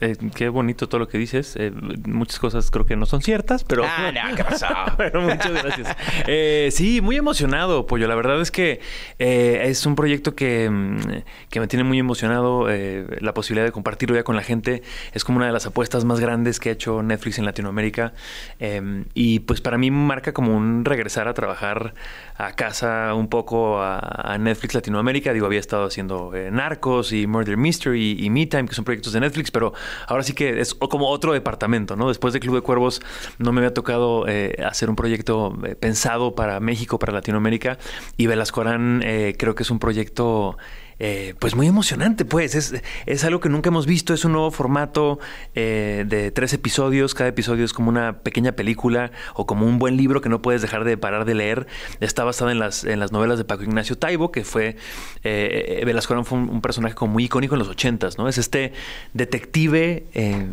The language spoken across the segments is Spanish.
Eh, qué bonito todo lo que dices. Eh, muchas cosas creo que no son ciertas, pero. Ah, no, ¿qué pasó? pero muchas gracias. Eh, sí, muy emocionado, Pollo. La verdad es que eh, es un proyecto que, mm, que me tiene muy emocionado. Eh, la posibilidad de compartirlo ya con la gente es como una de las apuestas más grandes que ha hecho Netflix en Latinoamérica. Eh, y pues para mí marca como un regresar a trabajar a casa un poco a, a Netflix Latinoamérica. Digo, había estado haciendo Narcos y Murder Mystery y, y Me Time, que son proyectos de Netflix, pero ahora sí que es como otro departamento, ¿no? Después de Club de Cuervos no me había tocado eh, hacer un proyecto eh, pensado para México, para Latinoamérica, y Velascorán eh, creo que es un proyecto... eh, pues muy emocionante, pues. Es, es algo que nunca hemos visto. Es un nuevo formato eh, de tres episodios. Cada episodio es como una pequeña película o como un buen libro que no puedes dejar de parar de leer. Está basada en las, en las novelas de Paco Ignacio Taibo, que fue. Eh, Velasco fue un, un personaje como muy icónico en los ochentas, ¿no? Es este detective eh,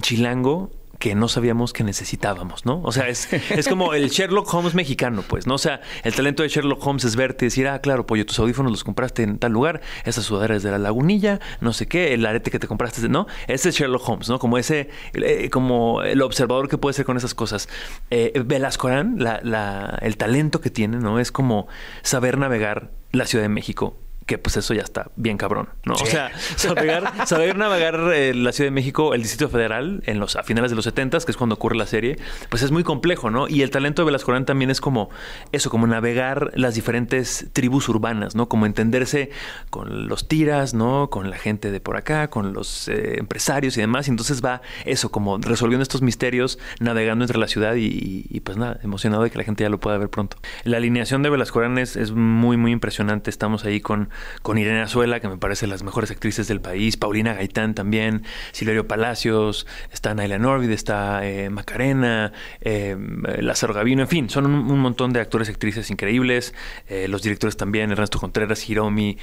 chilango que no sabíamos que necesitábamos, ¿no? O sea, es, es como el Sherlock Holmes mexicano, pues, ¿no? O sea, el talento de Sherlock Holmes es verte y decir, ah, claro, pollo, tus audífonos los compraste en tal lugar, esa sudadera es de la lagunilla, no sé qué, el arete que te compraste, ¿no? Ese es Sherlock Holmes, ¿no? Como ese, eh, como el observador que puede ser con esas cosas. Eh, Velascorán, la, la, el talento que tiene, ¿no? Es como saber navegar la Ciudad de México que pues eso ya está bien cabrón, ¿no? O sea, saber, saber navegar eh, la Ciudad de México, el Distrito Federal, en los, a finales de los 70 que es cuando ocurre la serie, pues es muy complejo, ¿no? Y el talento de Velascorán también es como eso, como navegar las diferentes tribus urbanas, ¿no? Como entenderse con los tiras, ¿no? Con la gente de por acá, con los eh, empresarios y demás. Y entonces va eso, como resolviendo estos misterios, navegando entre la ciudad y, y- y, pues nada, emocionado de que la gente ya lo pueda ver pronto. La alineación de Velascorán es, es muy, muy impresionante. Estamos ahí con, con Irene Azuela, que me parece las mejores actrices del país, Paulina Gaitán también, Silverio Palacios, está Naila Norvid, está eh, Macarena, eh, Lázaro Gavino, en fin, son un, montón de actores y actrices increíbles, eh, los directores también, Ernesto Contreras, Hiromi,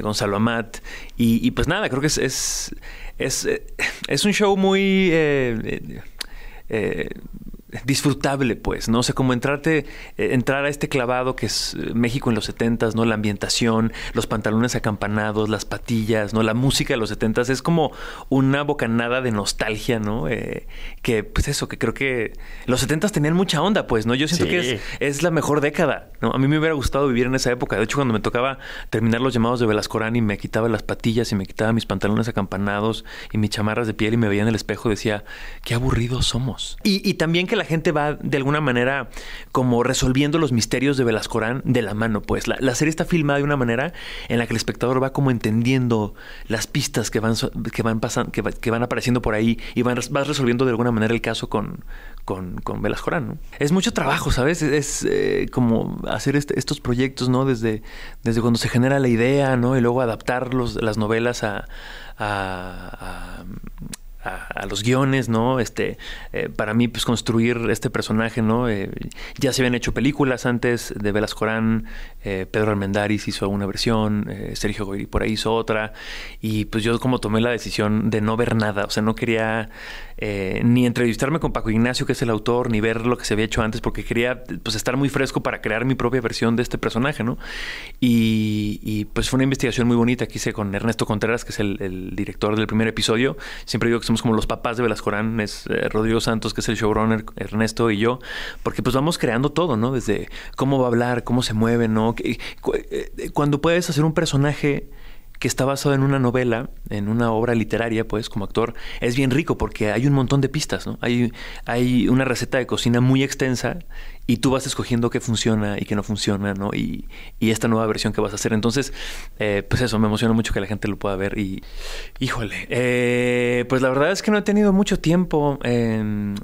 Gonzalo Amat, y, pues nada, creo que es, es, es, un show muy... disfrutable, pues, ¿no? O sea, como entrarte, eh, entrar a este clavado que es eh, México en los setentas, ¿no? La ambientación, los pantalones acampanados, las patillas, ¿no? La música de los setentas es como una bocanada de nostalgia, ¿no? Eh, que, pues eso, que creo que los setentas tenían mucha onda, pues, ¿no? Yo siento Sí. que es, es la mejor década, ¿no? A mí me hubiera gustado vivir en esa época. De hecho, cuando me tocaba terminar los llamados de Velascorán y me quitaba las patillas y me quitaba mis pantalones acampanados y mis chamarras de piel y me veía en el espejo, decía, qué aburridos somos. Y, y también que la gente va de alguna manera como resolviendo los misterios de Velascorán de la mano, pues. La, la serie está filmada de una manera en la que el espectador va como entendiendo las pistas que van, que van pasando, que, va- que van apareciendo por ahí y van, vas resolviendo de alguna manera el caso con, con, con Velascorán, ¿no? Es mucho trabajo, ¿sabes? Es, es, eh, como hacer este- estos proyectos, ¿no? Desde, desde cuando se genera la idea, ¿no? Y luego adaptar los- las novelas a, a- a- los guiones, ¿no? Este, eh, para mí, pues construir este personaje, ¿no? Eh, ya se habían hecho películas antes de Velascorán, eh, Pedro Armendáriz hizo una versión, Sergio Goyri por ahí hizo otra, y pues yo como tomé la decisión de no ver nada, o sea, no quería ni entrevistarme con Paco Ignacio, que es el autor, ni ver lo que se había hecho antes, porque quería pues estar muy fresco para crear mi propia versión de este personaje, ¿no? Y, pues fue una investigación muy bonita que hice con Ernesto Contreras, que es el director del primer episodio. Siempre digo que somos como los papás de Velascorán, es eh, Rodrigo Santos, que es el showrunner, Ernesto y yo, porque pues vamos creando todo, ¿no? Desde cómo va a hablar, cómo se mueve, ¿no? Cu- eh, Cuando puedes hacer un personaje que está basado en una novela, en una obra literaria, pues, como actor, es bien rico porque hay un montón de pistas, ¿no? Hay, hay una receta de cocina muy extensa y tú vas escogiendo qué funciona y qué no funciona, ¿no? Y, y esta nueva versión que vas a hacer. Entonces, eh, pues eso, me emociona mucho que la gente lo pueda ver y, híjole, eh, pues la verdad es que no he tenido mucho tiempo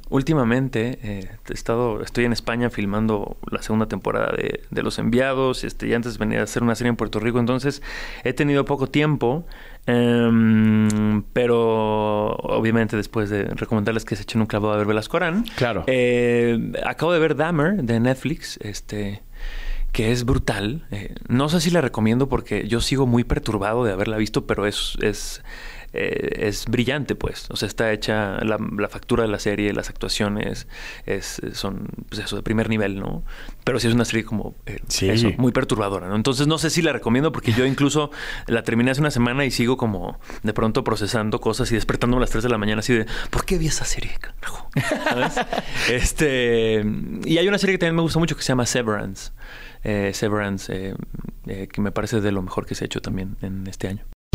últimamente. eh, he estado, estoy en España filmando la segunda temporada de, de Los Enviados, este, y antes venía a hacer una serie en Puerto Rico, entonces he tenido poco tiempo. Em, pero obviamente después de recomendarles que se echen un clavo a ver Velasco Arán, Claro. eh, acabo de ver Dahmer de Netflix, este que es brutal. Eh, no sé si la recomiendo porque yo sigo muy perturbado de haberla visto, pero es, es, eh, es brillante, pues. O sea, está hecha la, la factura de la serie, las actuaciones es, son pues eso, de primer nivel, ¿no? Pero sí es una serie como eh, Sí. eso, muy perturbadora, ¿no? Entonces no sé si la recomiendo porque yo incluso la terminé hace una semana y sigo como de pronto procesando cosas y despertándome a las 3 de la mañana así de ¿por qué vi esa serie, carajo? ¿Sabes? este y hay una serie que también me gusta mucho que se llama Severance. Eh, Severance, eh, eh, que me parece de lo mejor que se ha hecho también en este año.